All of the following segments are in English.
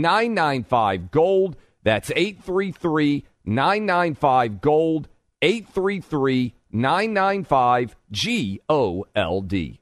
995 Gold. That's 833 995 Gold. 833 995 G O L D.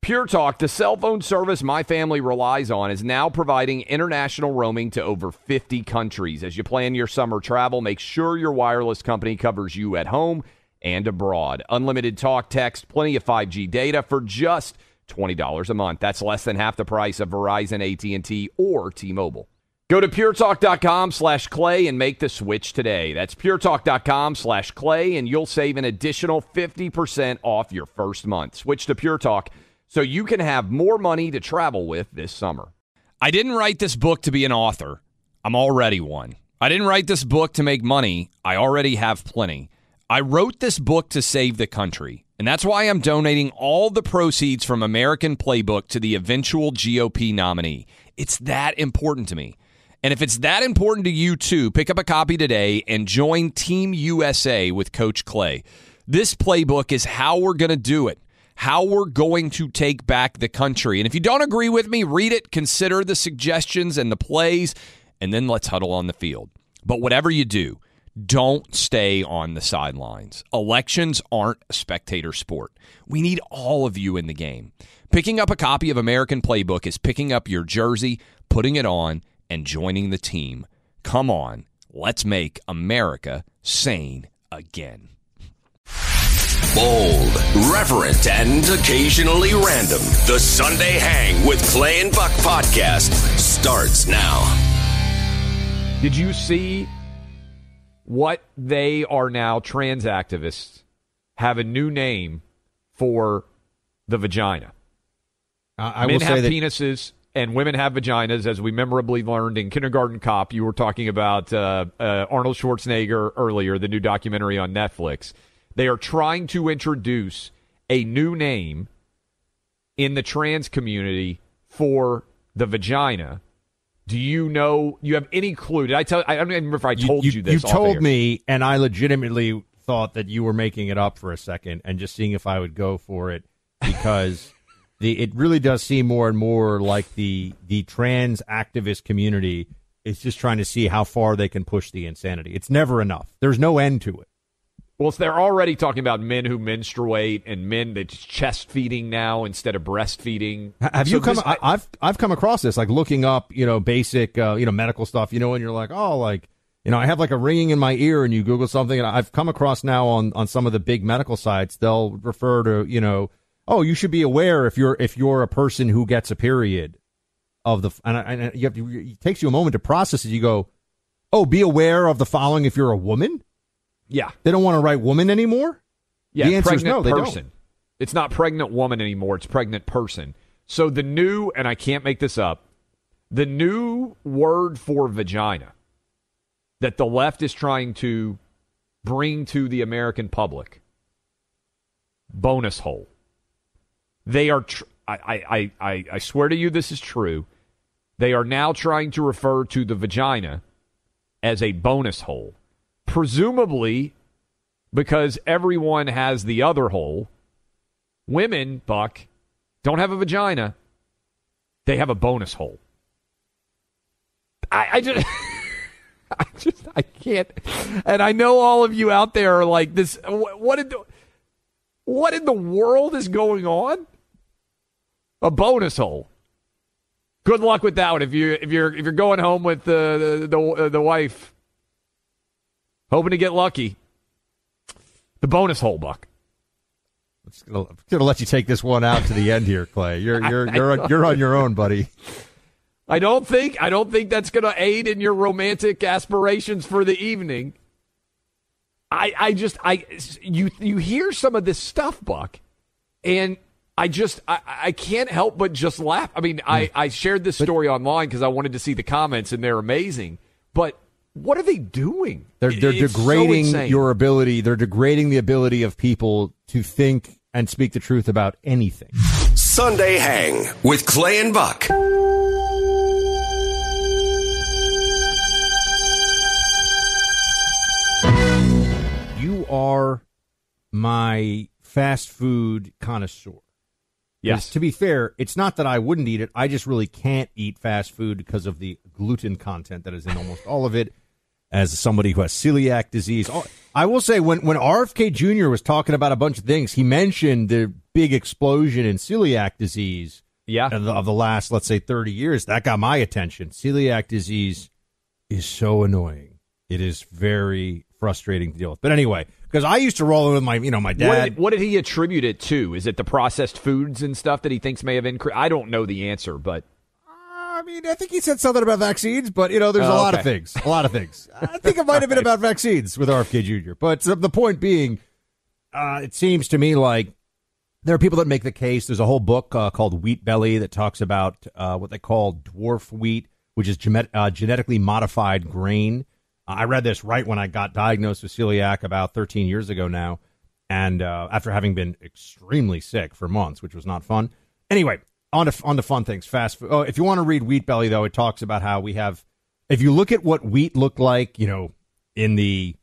Pure Talk, the cell phone service my family relies on, is now providing international roaming to over 50 countries. As you plan your summer travel, make sure your wireless company covers you at home and abroad. Unlimited talk, text, plenty of 5G data for just $20 a month. That's less than half the price of Verizon, AT&T, or T-Mobile. Go to puretalk.com slash clay and make the switch today. That's puretalk.com slash clay, and you'll save an additional 50% off your first month. Switch to Pure Talk so you can have more money to travel with this summer. I didn't write this book to be an author. I'm already one. I didn't write this book to make money. I already have plenty. I wrote this book to save the country. And that's why I'm donating all the proceeds from American Playbook to the eventual GOP nominee. It's that important to me. And if it's that important to you too, pick up a copy today and join Team USA with Coach Clay. This playbook is how we're going to do it how we're going to take back the country. And if you don't agree with me, read it, consider the suggestions and the plays, and then let's huddle on the field. But whatever you do, don't stay on the sidelines. Elections aren't a spectator sport. We need all of you in the game. Picking up a copy of American Playbook is picking up your jersey, putting it on, and joining the team. Come on, let's make America sane again. Bold, reverent, and occasionally random. The Sunday Hang with Clay and Buck podcast starts now. Did you see what they are now? Trans activists have a new name for the vagina. Uh, I Men will have say that penises and women have vaginas, as we memorably learned in Kindergarten Cop. You were talking about uh, uh, Arnold Schwarzenegger earlier, the new documentary on Netflix. They are trying to introduce a new name in the trans community for the vagina. Do you know? You have any clue? Did I tell? I don't even remember if I told you, this. You told me, and I legitimately thought that you were making it up for a second and just seeing if I would go for it because the it really does seem more and more like the the trans activist community is just trying to see how far they can push the insanity. It's never enough. There's no end to it. Well, if they're already talking about men who menstruate and men that's chest feeding now instead of breastfeeding. Have So you come? this- I, I've I've come across this, like looking up, you know, basic, uh, you know, medical stuff. You know, and you're like, oh, like, you know, I have like a ringing in my ear, and you Google something, and I've come across now on on some of the big medical sites, they'll refer to, you know, oh, you should be aware if you're if you're a person who gets a period of the, and, I- and you have to, it takes you a moment to process it. You go, oh, be aware of the following if you're a woman. yeah, They don't want to write woman anymore. Yeah, The answer is pregnant no, they don't. person. It's not pregnant woman anymore. It's pregnant person. So the new, and I can't make this up, the new word for vagina that the left is trying to bring to the American public, bonus hole. They are. Tr- I, I, I, I, swear to you, this is true. They are now trying to refer to the vagina as a bonus hole, presumably because everyone has the other hole. Women, Buck, don't have a vagina. They have a bonus hole. I, I just, I just, I can't. And I know all of you out there are like this. wh- What in the, what in the world is going on? A bonus hole. Good luck with that one. If you if you're if you're going home with the the the, uh, the wife, hoping to get lucky. The bonus hole, Buck. I'm gonna, gonna let you take this one out to the end here, Clay. You're you're you're on, you're on your own, buddy. I don't think I don't think that's going to aid in your romantic aspirations for the evening. I I just I you you hear some of this stuff, Buck, and I just I, I can't help but just laugh. I mean, I I shared this story online because I wanted to see the comments, and they're amazing. But what are they doing? They're they're It's degrading insane. your ability. They're degrading the ability of people to think and speak the truth about anything. Sunday Hang with Clay and Buck. You are my fast food connoisseur. Yes. To be fair, it's not that I wouldn't eat it. I just really can't eat fast food because of the gluten content that is in almost all of it. As somebody who has celiac disease, Oh, I will say when when RFK Jr. was talking about a bunch of things, he mentioned the big explosion in celiac disease Yeah. of the, of the last, let's say, thirty years. That got my attention. Celiac disease is so annoying. It is very frustrating to deal with. But anyway, because I used to roll in with my, you know, my What dad. did, what did he attribute it to? Is it the processed foods and stuff that he thinks may have increased? I don't know the answer, but I mean, I think he said something about vaccines, but you know, there's a Oh, lot of things. A lot of things. I think it might have been about vaccines with RFK Jr. But the point being, uh, it seems to me like there are people that make the case. There's a whole book uh, called Wheat Belly that talks about uh, what they call dwarf wheat, which is uh, genetically modified grain. I read this right when I got diagnosed with celiac about 13 years ago now, and uh, after having been extremely sick for months, which was not fun. Anyway, on to on to fun things. Fast food. Oh, if you want to read Wheat Belly, though, it talks about how we have. If you look at what wheat looked like, you know, in the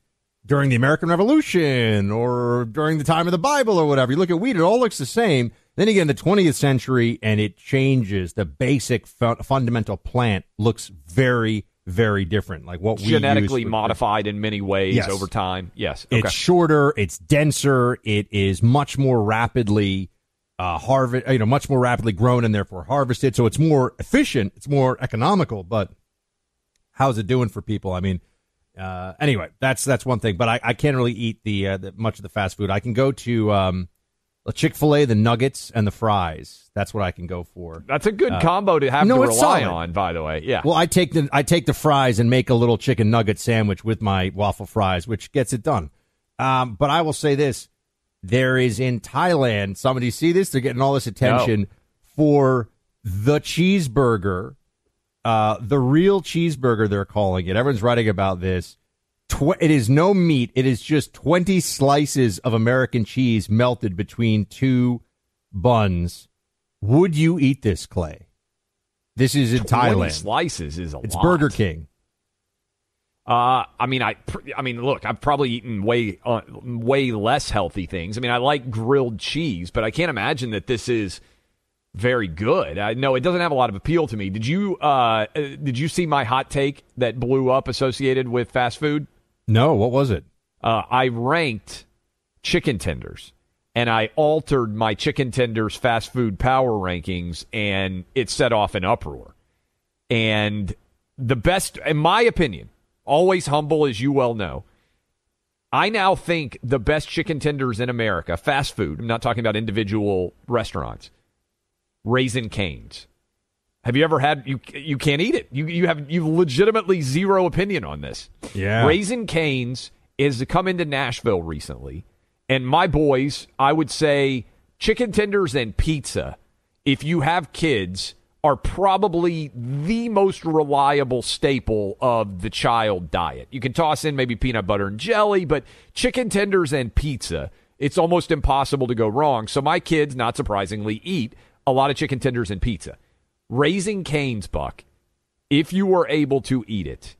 during the American Revolution or during the time of the Bible or whatever, you look at wheat, it all looks the same. Then again, in the 20th century and it changes. The basic fu- fundamental plant looks very, very different. Like what we genetically modified in many ways Yes. over time. Yes. Okay. it's shorter, it's denser, it is much more rapidly uh, harvest, you know, much more rapidly grown and therefore harvested. So it's more efficient, it's more economical. But how's it doing for people? I mean, uh, anyway, that's that's one thing. But I, I can't really eat the, uh, the much of the fast food. I can go to um, Chick Fil A, the nuggets and the fries. That's what I can go for. That's a good combo to have no, to rely solid. on, by the way. Yeah. Well, I take the I take the fries and make a little chicken nugget sandwich with my waffle fries, which gets it done. Um, but I will say this: there is in Thailand. Somebody see this? They're getting all this attention for the cheeseburger, uh, the real cheeseburger. They're calling it. Everyone's writing about this. Tw- it is no meat. It is just twenty slices of American cheese melted between two buns. Would you eat this, Clay? This is in 20 Thailand. slices is a It's lot. Burger King. Uh, I mean, I, I mean, look, I've probably eaten way, uh, way less healthy things. I mean, I like grilled cheese, but I can't imagine that this is very good. I know it doesn't have a lot of appeal to me. Did you, uh, uh, did you see my hot take that blew up associated with fast food? No, what was it? uh, I ranked chicken tenders and I altered my chicken tenders fast food power rankings and it set off an uproar. And the best, in my opinion, always humble as you well know, I now think the best chicken tenders in America, fast food, I'm not talking about individual restaurants, Raising Cane's. Have you ever had you you can't eat it. You you have you legitimately zero opinion on this. Yeah. Raising Cane's is to come into Nashville recently, and my boys, I would say chicken tenders and pizza, if you have kids, are probably the most reliable staple of the child diet. You can toss in maybe peanut butter and jelly, but chicken tenders and pizza, it's almost impossible to go wrong. So my kids, not surprisingly, eat a lot of chicken tenders and pizza. Raising Cane's Buck, if you were able to eat it,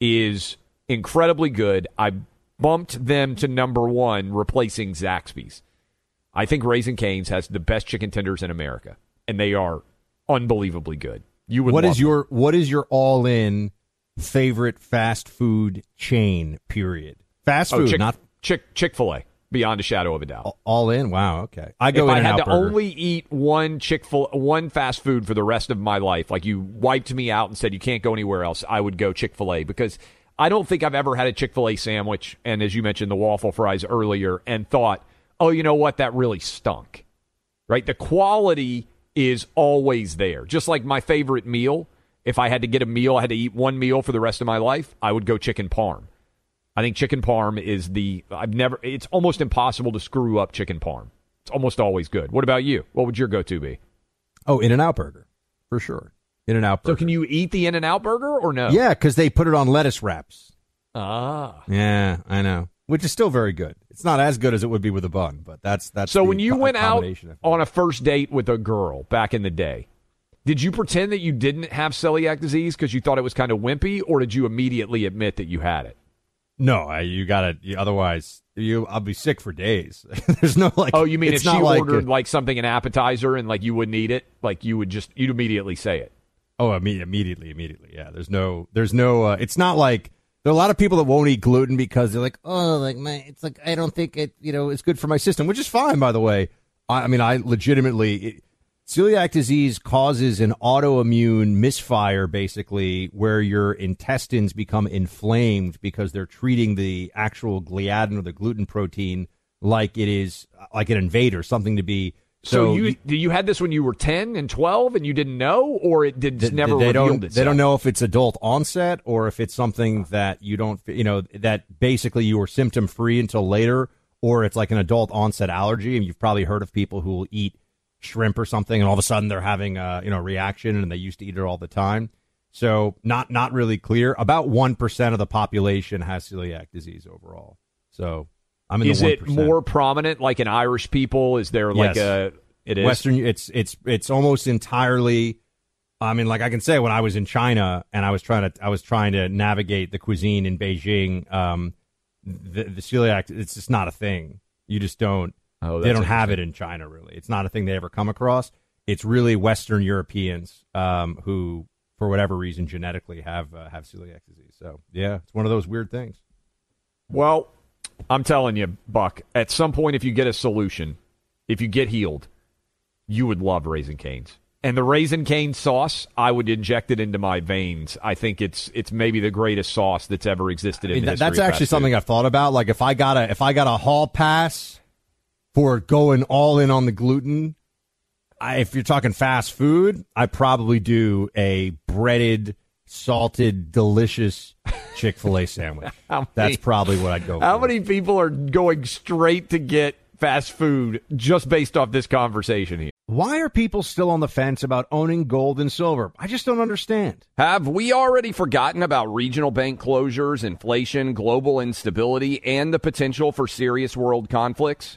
is incredibly good. I bumped them to number one, replacing Zaxby's. I think Raising Cane's has the best chicken tenders in America, and they are unbelievably good. You would What is your what is your all in favorite fast food chain? Period. Fast oh, food, Chick, not Chick Chick Fil A? Beyond a shadow of a doubt. All in? Wow. Okay. I go if I had to burger. only eat one Chick fil one fast food for the rest of my life, like you wiped me out and said you can't go anywhere else, I would go Chick fil A because I don't think I've ever had a Chick fil A sandwich, and as you mentioned, the waffle fries earlier, and thought, oh, you know what, that really stunk. Right? The quality is always there. Just like my favorite meal, if I had to get a meal, I had to eat one meal for the rest of my life, I would go chicken parm. I think chicken parm is the I've never it's almost impossible to screw up chicken parm. It's almost always good. What about you? What would your go-to be? Oh, In and Out Burger. For sure. In and Out burger. So can you eat the in and out burger or no? yeah, because they put it on lettuce wraps. Ah. Yeah, I know. Which is still very good. It's not as good as it would be with a bun, but that's that's So when you co- went out on a first date with a girl back in the day, did you pretend that you didn't have celiac disease because you thought it was kind of wimpy, or did you immediately admit that you had it? No, I, you gotta. You, otherwise, you I'll be sick for days. There's no like. Oh, you mean it's if she like ordered a- like something an appetizer and like you wouldn't eat it, like you would just you'd immediately say it. Oh, imme- immediately, immediately. Yeah, there's no, there's no. Uh, it's not like there are a lot of people that won't eat gluten because they're like, oh, like my, it's like I don't think it, you know, it's good for my system, which is fine, by the way. I, I mean, I legitimately, it, celiac disease causes an autoimmune misfire, basically, where your intestines become inflamed because they're treating the actual gliadin or the gluten protein like it is like an invader, something to be. So, you you had this when you were ten and twelve, and you didn't know, or it did Th- never they revealed don't itself. they don't know if it's adult onset or if it's something that you don't you know that basically you were symptom free until later or it's like an adult onset allergy and you've probably heard of people who will eat shrimp or something and all of a sudden they're having a you know reaction and they used to eat it all the time so not not really clear about 1% of the population has celiac disease overall so i'm in Is the 1%. it more prominent, like in Irish people? Is there like Yes. a it is Western. It's it's it's almost entirely. I mean, like I can say, when I was in China and I was trying to I was trying to navigate the cuisine in Beijing, um, the, the celiac it's just not a thing. You just don't. Oh, they don't have it in China really. It's not a thing they ever come across. It's really Western Europeans um, who, for whatever reason, genetically have uh, have celiac disease. So yeah, it's one of those weird things. Well, I'm telling you, Buck, at some point, if you get a solution, if you get healed, you would love Raising Cane's. And the Raising Cane sauce, I would inject it into my veins. I think it's it's maybe the greatest sauce that's ever existed I mean, the that- history that's actually something. I've thought about. Like if I got a if I got a hall pass for going all in on the gluten, I, if you're talking fast food, I probably do a breaded, salted, delicious Chick Fil A sandwich. How That's probably what I'd go. How for. many people are going straight to get fast food just based off this conversation here? Why are people still on the fence about owning gold and silver? I just don't understand. Have we already forgotten about regional bank closures, inflation, global instability, and the potential for serious world conflicts?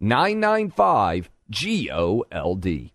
995 G O L D.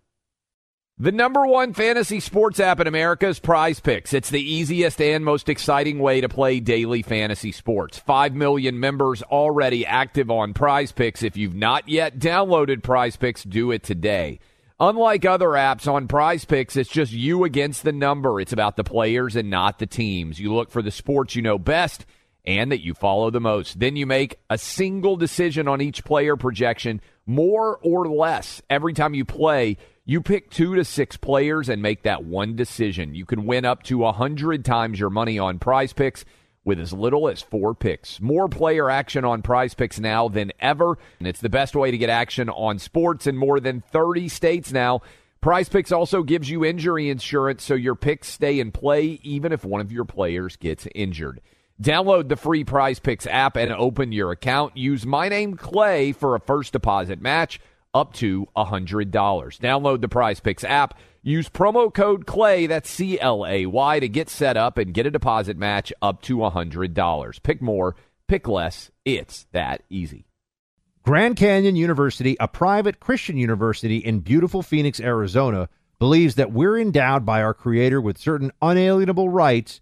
The number one fantasy sports app in America is Prize Picks. It's the easiest and most exciting way to play daily fantasy sports. Five million members already active on Prize Picks. If you've not yet downloaded Prize Picks, do it today. Unlike other apps on Prize Picks, it's just you against the number. It's about the players and not the teams. You look for the sports you know best and that you follow the most. Then you make a single decision on each player projection, more or less. Every time you play, you pick two to six players and make that one decision. You can win up to a hundred times your money on prize picks with as little as four picks. More player action on prize picks now than ever, and it's the best way to get action on sports in more than 30 states now. Prize Picks also gives you injury insurance so your picks stay in play even if one of your players gets injured. Download the free Prize Picks app and open your account. Use my name Clay for a first deposit match up to $100. Download the Prize Picks app. Use promo code CLAY, that's C L A Y, to get set up and get a deposit match up to $100. Pick more, pick less. It's that easy. Grand Canyon University, a private Christian university in beautiful Phoenix, Arizona, believes that we're endowed by our Creator with certain unalienable rights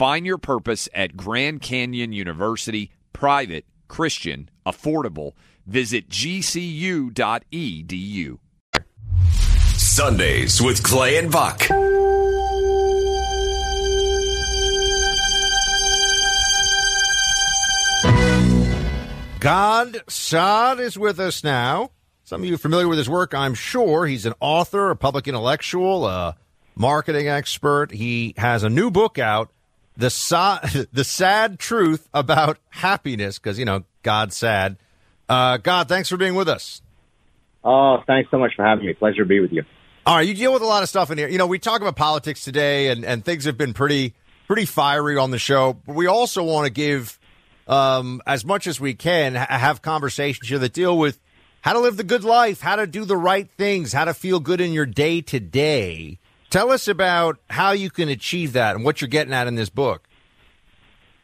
Find your purpose at Grand Canyon University, private, Christian, affordable. Visit gcu.edu. Sundays with Clay and Buck. Gad Saad is with us now. Some of you are familiar with his work, I'm sure. He's an author, a public intellectual, a marketing expert. He has a new book out, The, Sa- the Sad Truth About Happiness, because, you know, Gad's sad. Uh, God, thanks for being with us. Oh, thanks so much for having me. Pleasure to be with you. All right, you deal with a lot of stuff in here. You know, we talk about politics today, and, and things have been pretty pretty fiery on the show. But we also want to give um, as much as we can, ha- have conversations here that deal with how to live the good life, how to do the right things, how to feel good in your day to day. Tell us about how you can achieve that and what you're getting at in this book.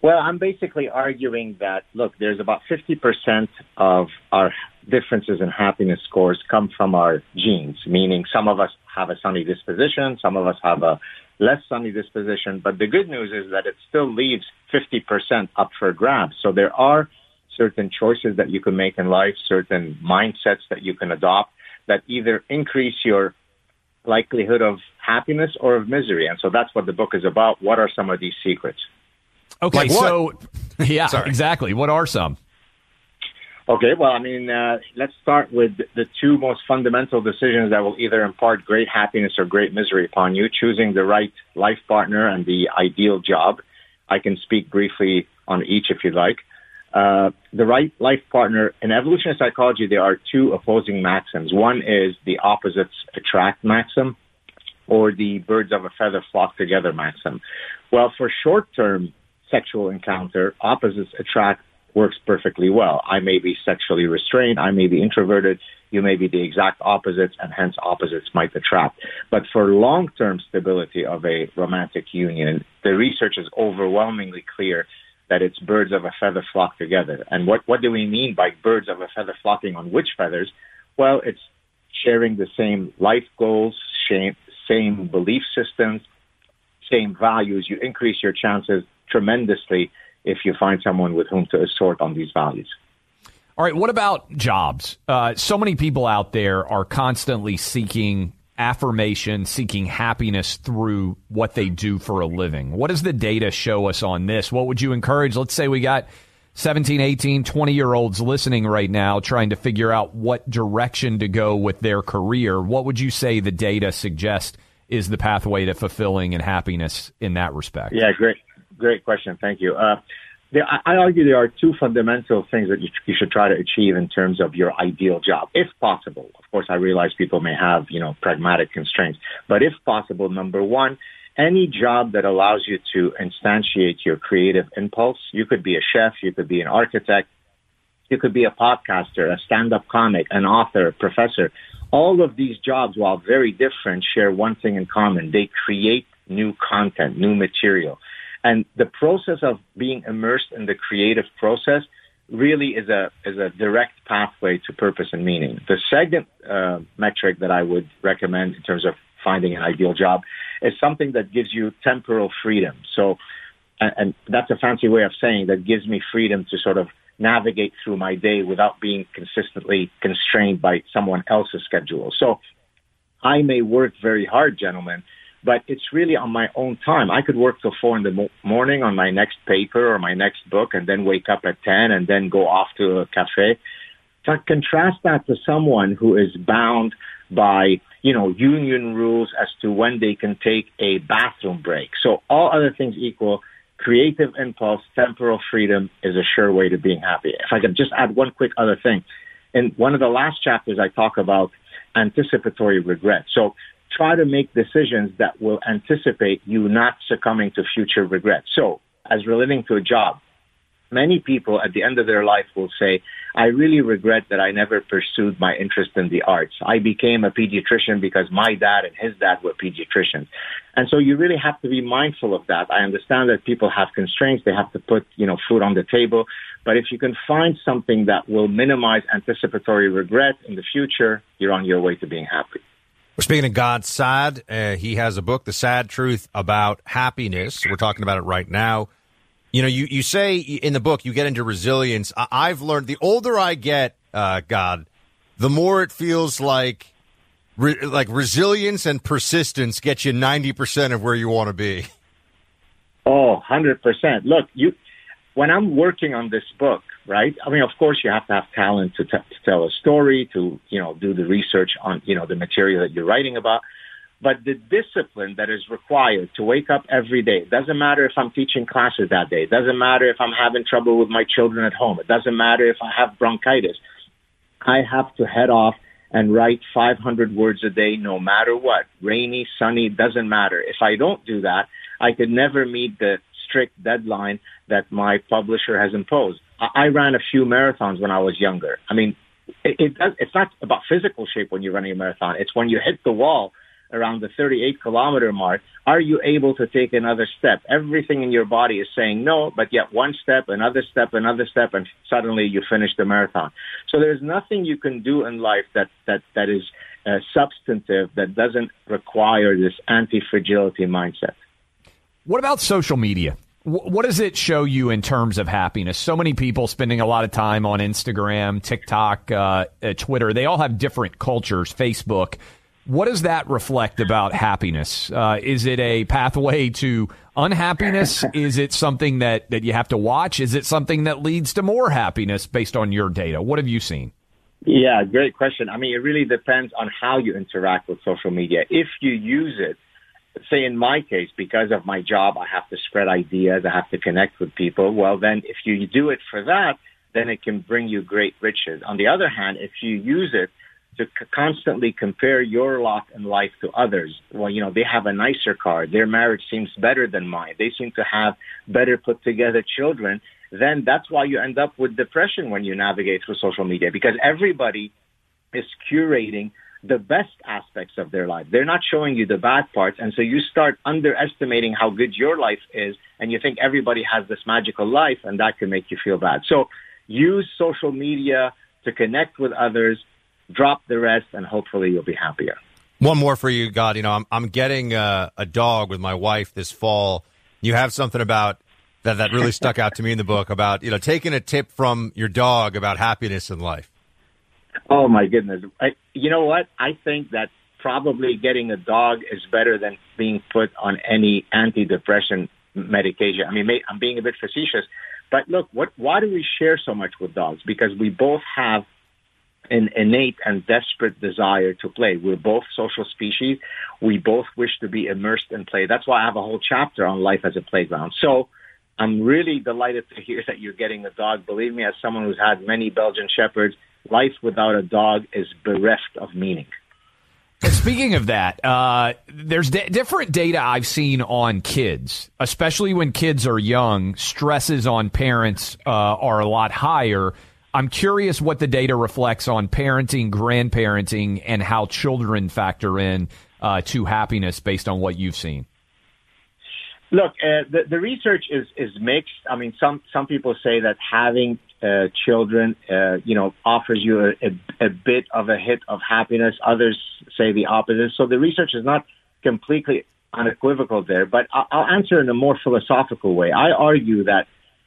Well, I'm basically arguing that, look, there's about 50% of our differences in happiness scores come from our genes, meaning some of us have a sunny disposition, some of us have a less sunny disposition. But the good news is that it still leaves 50% up for grabs. So there are certain choices that you can make in life, certain mindsets that you can adopt that either increase your likelihood of happiness or of misery. And so that's what the book is about. What are some of these secrets? Okay, Like so yeah, exactly. What are some? Okay, well, I mean, uh, let's start with the two most fundamental decisions that will either impart great happiness or great misery upon you, choosing the right life partner and the ideal job. I can speak briefly on each if you'd like. Uh, the right life partner, in evolutionary psychology, there are two opposing maxims. One is the opposites attract maxim or the birds of a feather flock together maxim. Well, for short term sexual encounter, opposites attract works perfectly well. I may be sexually restrained. I may be introverted. You may be the exact opposites, and hence opposites might attract. But for long-term stability of a romantic union, the research is overwhelmingly clear that it's birds of a feather flock together. And what, what do we mean by birds of a feather flocking on which feathers? Well, it's sharing the same life goals, same, same belief systems, same values. You increase your chances tremendously if you find someone with whom to assort on these values. All right, what about jobs? Uh, so many people out there are constantly seeking affirmation, seeking happiness through what they do for a living. What does the data show us on this? What would you encourage? Let's say we got 17, 18, 20 year olds listening right now trying to figure out what direction to go with their career. What would you say the data suggest is the pathway to fulfilling and happiness in that respect? Yeah, great, great question. Thank you. Uh, there, I argue there are two fundamental things that you, you, should try to achieve in terms of your ideal job, if possible. Of course, I realize people may have, you know, pragmatic constraints, but if possible, number one, any job that allows you to instantiate your creative impulse. You could be a chef, you could be an architect, you could be a podcaster, a stand-up comic, an author, a professor. All of these jobs, while very different, share one thing in common. They create new content, new material. And the process of being immersed in the creative process really is a is a direct pathway to purpose and meaning. The second uh, metric that I would recommend in terms of finding an ideal job is something that gives you temporal freedom. So, and, and that's a fancy way of saying that gives me freedom to sort of navigate through my day without being consistently constrained by someone else's schedule. So, I may work very hard, gentlemen, but it's really on my own time. I could work till four in the mo- morning on my next paper or my next book and then wake up at 10 and then go off to a cafe. To contrast that to someone who is bound by, you know, union rules as to when they can take a bathroom break. So all other things equal, creative impulse, temporal freedom is a sure way to being happy. If I could just add one quick other thing. In one of the last chapters, I talk about anticipatory regret. So try to make decisions that will anticipate you not succumbing to future regret. So, as relating to a job, many people at the end of their life will say, I really regret that I never pursued my interest in the arts. I became a pediatrician because my dad and his dad were pediatricians. And so you really have to be mindful of that. I understand that people have constraints. They have to put, you know, food on the table. But if you can find something that will minimize anticipatory regret in the future, you're on your way to being happy. We're speaking of Gad Saad. Uh, he has a book, The Sad Truth About Happiness. We're talking about it right now. You know, you, you say in the book you get into resilience. I, have learned the older I get, uh, Gad, the more it feels like re, like resilience and persistence get you 90% of where you want to be. Oh, 100%. Look, you when I'm working on this book, right? I mean, of course, you have to have talent to, t- to tell a story, to you know, do the research on you know the material that you're writing about. But the discipline that is required to wake up every day doesn't matter if I'm teaching classes that day. Doesn't matter if I'm having trouble with my children at home. It doesn't matter if I have bronchitis. I have to head off and write 500 words a day, no matter what. Rainy, sunny, doesn't matter. If I don't do that, I could never meet the strict deadline that my publisher has imposed. I, ran a few marathons when I was younger. I mean, it, it it's not about physical shape when you're running a marathon. It's when you hit the wall around the 38 kilometer mark. Are you able to take another step? Everything in your body is saying no, but yet one step, another step, another step, and suddenly you finish the marathon. So there's nothing you can do in life that, that, that is uh, substantive that doesn't require this anti-fragility mindset. What about social media? What does it show you in terms of happiness? So many people spending a lot of time on Instagram, TikTok, uh, uh, Twitter. They all have different cultures. Facebook. What does that reflect about happiness? Uh, is it a pathway to unhappiness? Is it something that, that you have to watch? Is it something that leads to more happiness based on your data? What have you seen? Yeah, great question. I mean, it really depends on how you interact with social media. If you use it say in my case, because of my job, I have to spread ideas, I have to connect with people. Well, then if you do it for that, then it can bring you great riches. On the other hand, if you use it to c- constantly compare your lot in life to others, well, you know, they have a nicer car, their marriage seems better than mine, they seem to have better put together children, then that's why you end up with depression when you navigate through social media because everybody is curating the best aspects of their life. They're not showing you the bad parts. And so you start underestimating how good your life is and you think everybody has this magical life and that can make you feel bad. So use social media to connect with others, drop the rest, and hopefully you'll be happier. One more for you, Gad. You know, I'm, I'm getting a, a dog with my wife this fall. You have something about that that really stuck out to me in the book about, you know, taking a tip from your dog about happiness in life. Oh my goodness! I, you know what? I think that probably getting a dog is better than being put on any antidepressant medication. I mean, I'm being a bit facetious, but look, what? Why do we share so much with dogs? Because we both have an innate and desperate desire to play. We're both social species. We both wish to be immersed in play. That's why I have a whole chapter on life as a playground. So I'm really delighted to hear that you're getting a dog. Believe me, as someone who's had many Belgian Shepherds, life without a dog is bereft of meaning. Speaking of that, uh, there's d- different data I've seen on kids, especially when kids are young. Stresses on parents uh, are a lot higher. I'm curious what the data reflects on parenting, grandparenting, and how children factor in uh, to happiness based on what you've seen. Look, uh, the, the research is, is mixed. I mean, some, some people say that having uh, children, uh, you know, offers you a, a, a bit of a hit of happiness. Others say the opposite. So the research is not completely unequivocal there, but I'll, I'll answer in a more philosophical way. I argue that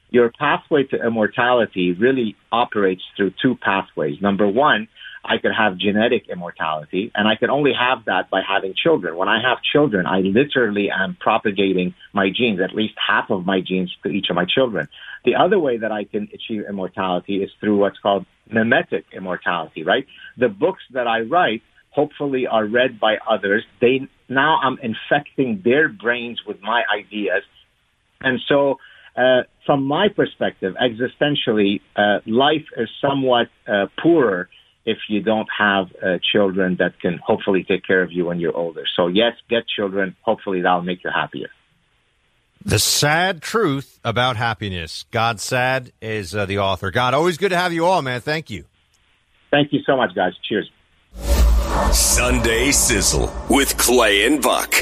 your pathway to immortality really operates through two pathways. Number one, I could have genetic immortality, and I could only have that by having children. When I have children, I literally am propagating my genes, at least half of my genes to each of my children. The other way that I can achieve immortality is through what's called mimetic immortality, right? The books that I write hopefully are read by others. They now I'm infecting their brains with my ideas. And so, uh, from my perspective, existentially, uh, life is somewhat uh, poorer if you don't have uh, children that can hopefully take care of you when you're older. So yes, get children. Hopefully that'll make you happier. The sad truth about happiness. Gad Saad is uh, the author. Gad, always good to have you all, man. Thank you. Thank you so much, guys. Cheers. Sunday Sizzle with Clay and Buck.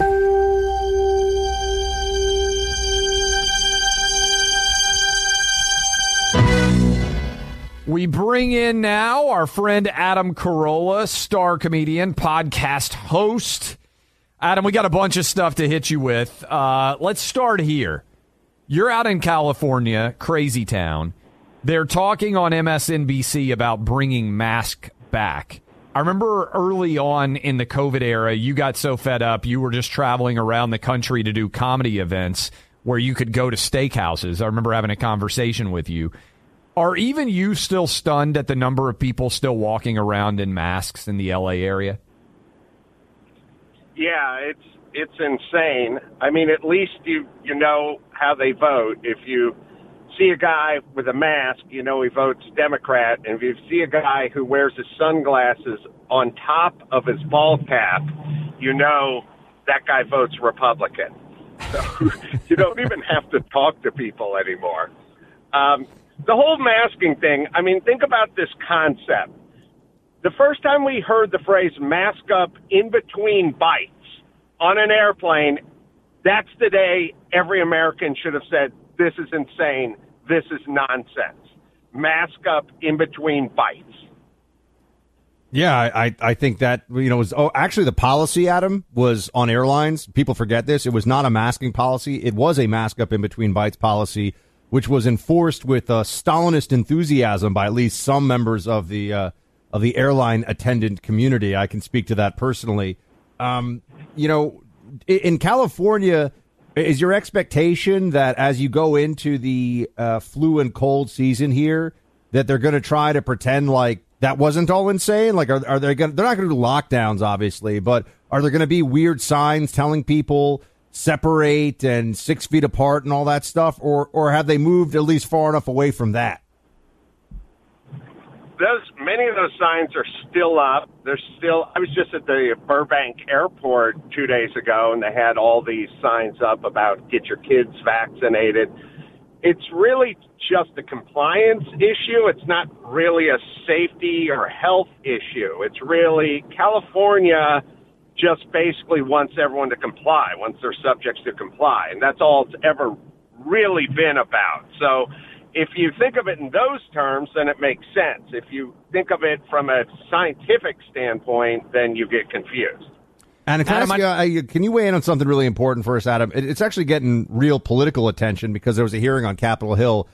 We bring in now our friend Adam Carolla, star comedian, podcast host. Adam, we got a bunch of stuff to hit you with. Uh, let's start here. You're out in California, crazy town. They're talking on MSNBC about bringing mask back. I remember early on in the COVID era, you got so fed up, you were just traveling around the country to do comedy events where you could go to steakhouses. I remember having a conversation with you. Are even you still stunned at the number of people still walking around in masks in the LA area? Yeah, it's it's insane. I mean, at least you you know how they vote. If you see a guy with a mask, you know he votes Democrat, and if you see a guy who wears his sunglasses on top of his ball cap, you know that guy votes Republican. So you don't even have to talk to people anymore. Um, the whole masking thing, I mean, think about this concept. The first time we heard the phrase mask up in between bites on an airplane, that's the day every American should have said, this is insane. This is nonsense. Mask up in between bites. Yeah, I, I think that you know was oh actually the policy, Adam, was on airlines. People forget this. It was not a masking policy. It was a mask up in between bites policy which was enforced with uh, Stalinist enthusiasm by at least some members of the uh, of the airline attendant community. I can speak to that personally. Um, you know, in California, is your expectation that as you go into the uh, flu and cold season here, that they're going to try to pretend like that wasn't all insane? Like, are, are they going? They're not going to do lockdowns, obviously, but are there going to be weird signs telling people? separate and six feet apart and all that stuff, or or have they moved at least far enough away from that? Those many of those signs are still up. They're still. I was just at the Burbank Airport two days ago, and they had all these signs up about get your kids vaccinated. It's really just a compliance issue. It's not really a safety or health issue. It's really California just basically wants everyone to comply, wants their subjects to comply. And that's all it's ever really been about. So if you think of it in those terms, then it makes sense. If you think of it from a scientific standpoint, then you get confused. And can, Adam, I you, uh, can you weigh in on something really important for us, Adam? It's actually getting real political attention because there was a hearing on Capitol Hill.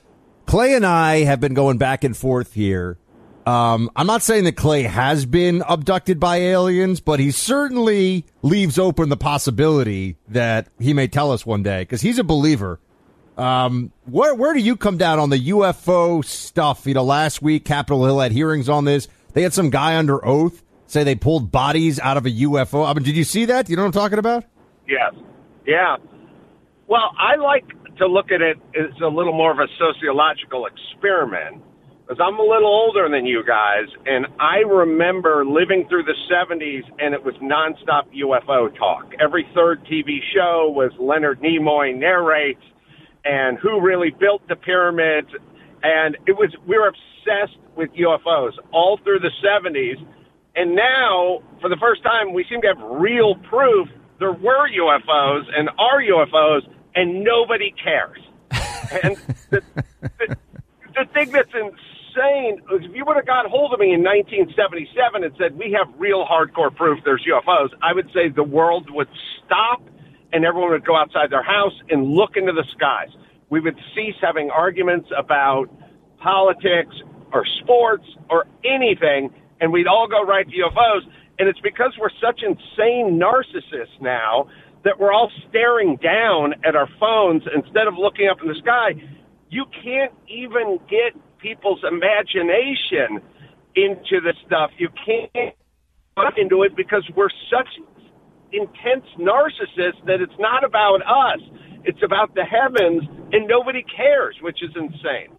Clay and I have been going back and forth here um, I'm not saying that Clay has been abducted by aliens, but he certainly leaves open the possibility that he may tell us one day because he's a believer. Um, where where do you come down on the UFO stuff? You know, last week Capitol Hill had hearings on this. They had some guy under oath say they pulled bodies out of a UFO. I mean, did you see that? You know what I'm talking about? Yes. Yeah. Well, I like to look at it as a little more of a sociological experiment because I'm a little older than you guys, and I remember living through the 70s, and it was nonstop UFO talk. Every third TV show was Leonard Nimoy narrates, and who really built the pyramids, and it was we were obsessed with UFOs all through the 70s, and now for the first time we seem to have real proof there were UFOs and are UFOs, and nobody cares. and the, the, the thing that's insane is if you would have got hold of me in 1977 and said, we have real hardcore proof there's UFOs, I would say the world would stop and everyone would go outside their house and look into the skies. We would cease having arguments about politics or sports or anything, and we'd all go right to UFOs. And it's because we're such insane narcissists now that we're all staring down at our phones instead of looking up in the sky. You can't even get people's imagination into this stuff. You can't into it because we're such intense narcissist that it's not about us. It's about the heavens, and nobody cares, which is insane.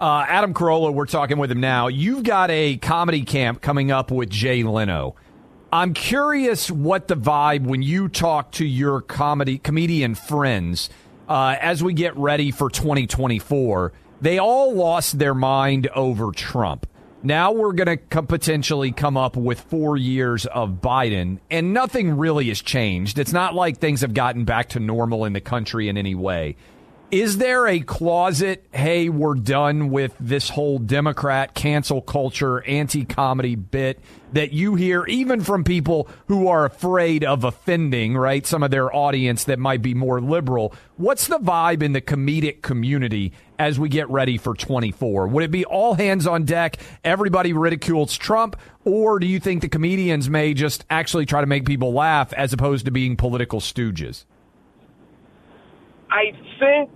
Uh, Adam Carolla, we're talking with him now. You've got a comedy camp coming up with Jay Leno. I'm curious what the vibe when you talk to your comedy comedian friends uh, as we get ready for 2024. They all lost their mind over Trump. Now we're going to potentially come up with four years of Biden, and nothing really has changed. It's not like things have gotten back to normal in the country in any way. Is there a closet, hey, we're done with this whole Democrat cancel culture, anti comedy bit that you hear even from people who are afraid of offending, right? Some of their audience that might be more liberal. What's the vibe in the comedic community as we get ready for 24? Would it be all hands on deck? Everybody ridicules Trump? Or do you think the comedians may just actually try to make people laugh as opposed to being political stooges? I think,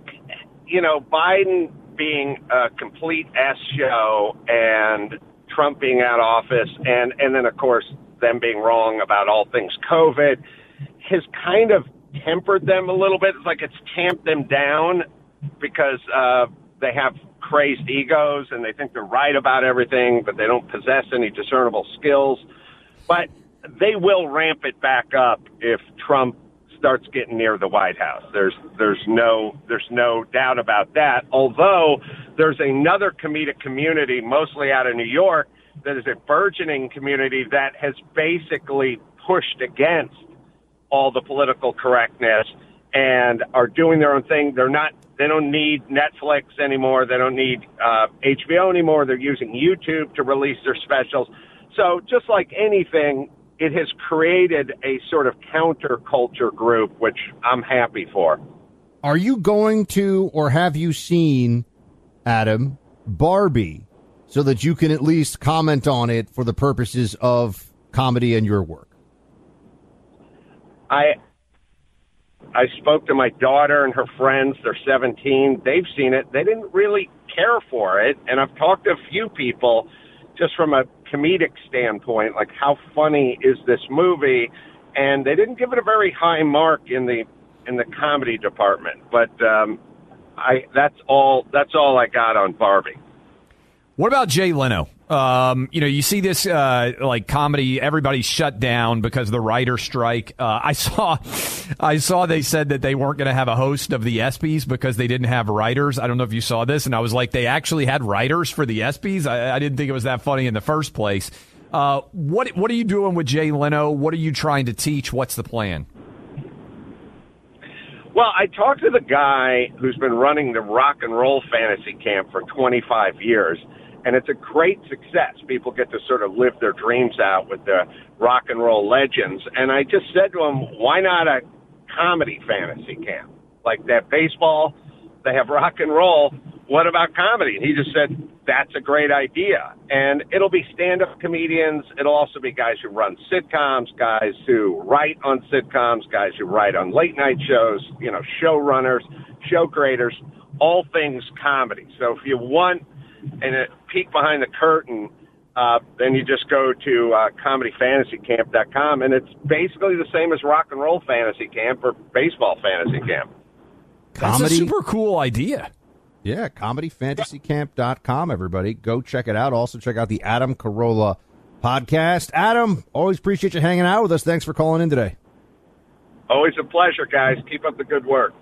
you know, Biden being a complete S show and Trump being out of office and, and then, of course, them being wrong about all things COVID has kind of tempered them a little bit. It's like it's tamped them down because uh, they have crazed egos and they think they're right about everything, but they don't possess any discernible skills. But they will ramp it back up if Trump starts getting near the White House. There's there's no there's no doubt about that. Although there's another comedic community, mostly out of New York, that is a burgeoning community that has basically pushed against all the political correctness and are doing their own thing. They're not they don't need Netflix anymore. They don't need uh, HBO anymore. They're using YouTube to release their specials. So just like anything, it has created a sort of counterculture group, which I'm happy for. Are you going to, or have you seen, Adam, Barbie, so that you can at least comment on it for the purposes of comedy and your work? I I spoke to my daughter and her friends. They're 17. They've seen it. They didn't really care for it. And I've talked to a few people just from a comedic standpoint, like how funny is this movie? And they didn't give it a very high mark in the in the comedy department. But um, I that's all that's all I got on Barbie. What about Jay Leno? Um, you know, you see this uh, like comedy. Everybody's shut down because of the writer strike. Uh, I saw, I saw they said that they weren't going to have a host of the ESPYS because they didn't have writers. I don't know if you saw this, and I was like, they actually had writers for the ESPYS. I, I didn't think it was that funny in the first place. Uh, what what are you doing with Jay Leno? What are you trying to teach? What's the plan? Well, I talked to the guy who's been running the rock and roll fantasy camp for 25 years and it's a great success. People get to sort of live their dreams out with the rock and roll legends. And I just said to him, why not a comedy fantasy camp? Like that baseball, they have rock and roll. What about comedy? And he just said, that's a great idea. And it'll be stand up comedians. It'll also be guys who run sitcoms, guys who write on sitcoms, guys who write on late night shows, you know, showrunners, show creators, all things comedy. So if you want and a peek behind the curtain, uh, then you just go to uh, comedyfantasycamp.com, and it's basically the same as rock and roll fantasy camp or baseball fantasy camp. That's Comedy? a super cool idea. Yeah, comedyfantasycamp.com, everybody. Go check it out. Also, check out the Adam Carolla podcast. Adam, always appreciate you hanging out with us. Thanks for calling in today. Always a pleasure, guys. Keep up the good work.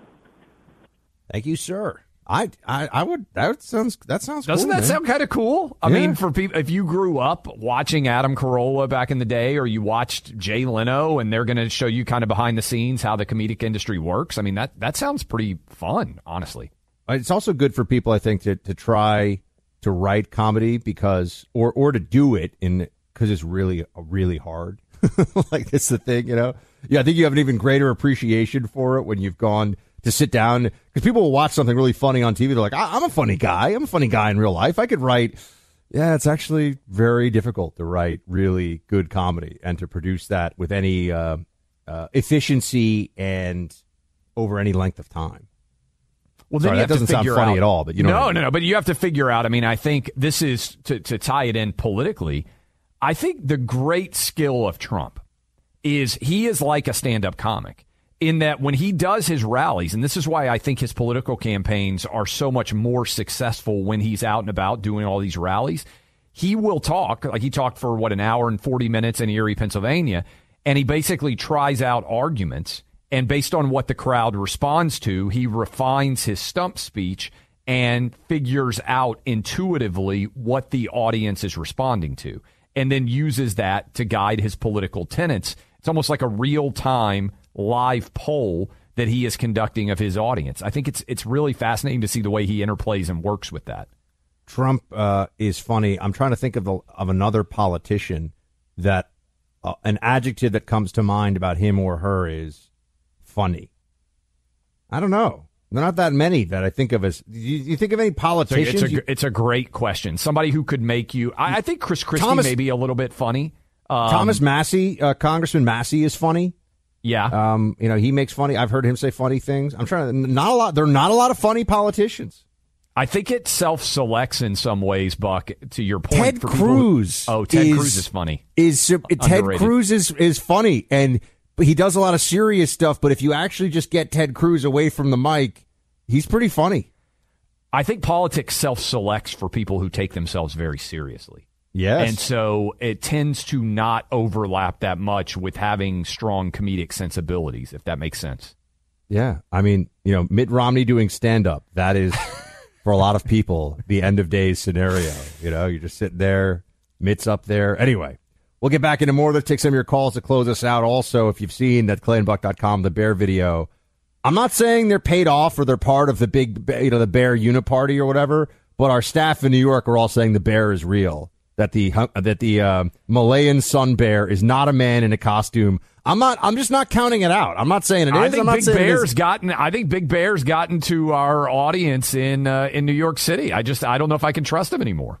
Thank you, sir. I, I I would that sounds that sounds Doesn't cool, that man. sound kind of cool? I Yeah. mean, for people, if you grew up watching Adam Carolla back in the day, or you watched Jay Leno, and they're going to show you kind of behind the scenes how the comedic industry works. I mean, that that sounds pretty fun, honestly. Uh, it's also good for people, I think, to, to try to write comedy because, or or to do it in because it's really really hard. like that's the thing, you know. Yeah, I think you have an even greater appreciation for it when you've gone to sit down because people will watch something really funny on TV. They're like, I'm a funny guy. I'm a funny guy in real life. I could write. Yeah, it's actually very difficult to write really good comedy and to produce that with any uh, uh, efficiency and over any length of time. Well, Sorry, you that have to doesn't sound figure funny out- at all, but you know no, I mean. no, no. But you have to figure out. I mean, I think this is to to tie it in politically. I think the great skill of Trump is he is like a stand up comic in that when he does his rallies, and this is why I think his political campaigns are so much more successful when he's out and about doing all these rallies. He will talk like he talked for what an hour and forty minutes in Erie, Pennsylvania, and he basically tries out arguments and based on what the crowd responds to, he refines his stump speech and figures out intuitively what the audience is responding to, and then uses that to guide his political tenets. It's almost like a real time live poll that he is conducting of his audience. I think it's it's really fascinating to see the way he interplays and works with that. Trump uh, is funny. I'm trying to think of the, of another politician that uh, an adjective that comes to mind about him or her is funny. I don't know. There are not that many that I think of as. Do you, you think of any politicians? it's a you- it's a great question. Somebody who could make you. I, I think Chris Christie Thomas- may be a little bit funny. Um, Thomas Massie, uh, Congressman Massie, is funny. Yeah. Um, you know, he makes funny. I've heard him say funny things. I'm trying to. Not a lot. There are not a lot of funny politicians. I think it self selects in some ways, Buck. To your point, Ted for people who- Cruz. oh, Ted is, Cruz is funny. Is Ted Cruz is is funny, and he does a lot of serious stuff. But if you actually just get Ted Cruz away from the mic, he's pretty funny. I think politics self selects for people who take themselves very seriously. Yes. And so it tends to not overlap that much with having strong comedic sensibilities, if that makes sense. Yeah, I mean, you know, Mitt Romney doing stand up. That is for a lot of people the end of days scenario. You know, you're just sitting there, Mitt's up there. Anyway, we'll get back into more. Let's take some of your calls to close us out. Also, if you've seen that clayandbuck.com, the bear video, I'm not saying they're paid off or they're part of the big, you know, the bear uniparty or whatever, but our staff in New York are all saying the bear is real. That the that the um, Malayan sun bear is not a man in a costume. I'm not. I'm just not counting it out. I'm not saying it is. I think I'm not Big saying it is. Bear's gotten. I think Big Bear's gotten to our audience in uh, in New York City. I just I don't know if I can trust him anymore.